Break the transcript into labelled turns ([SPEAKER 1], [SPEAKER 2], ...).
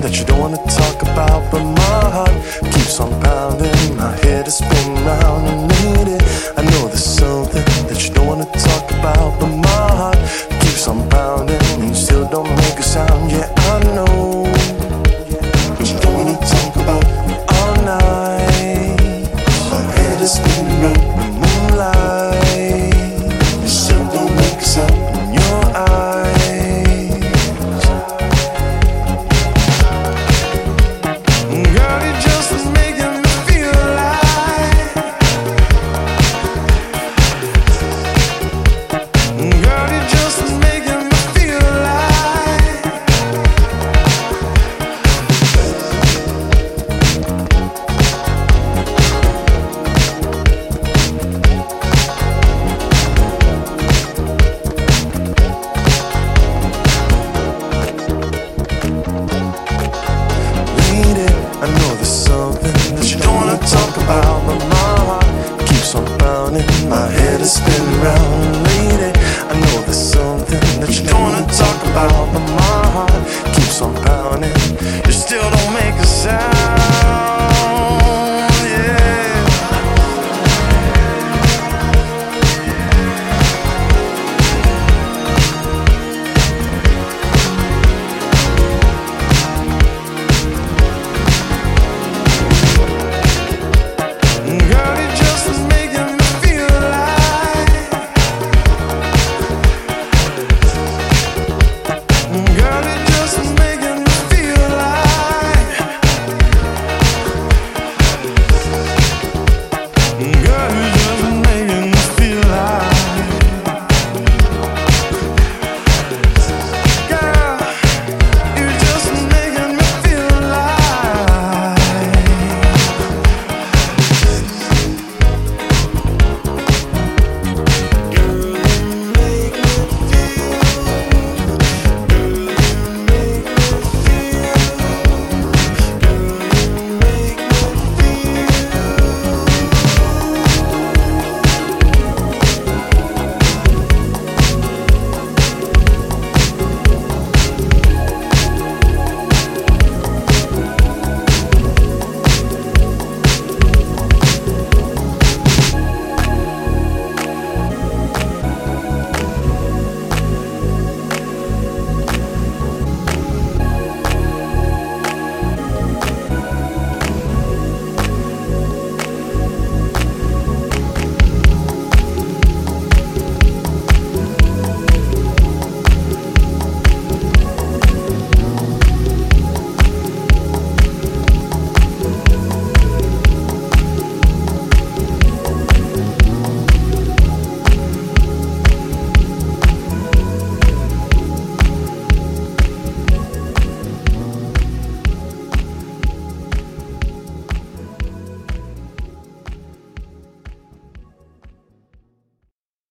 [SPEAKER 1] that you don't wanna talk about, but my heart keeps on pounding, my head is spinning drowning, my head is spinning round, lady. I know there's something that you don't wanna talk about.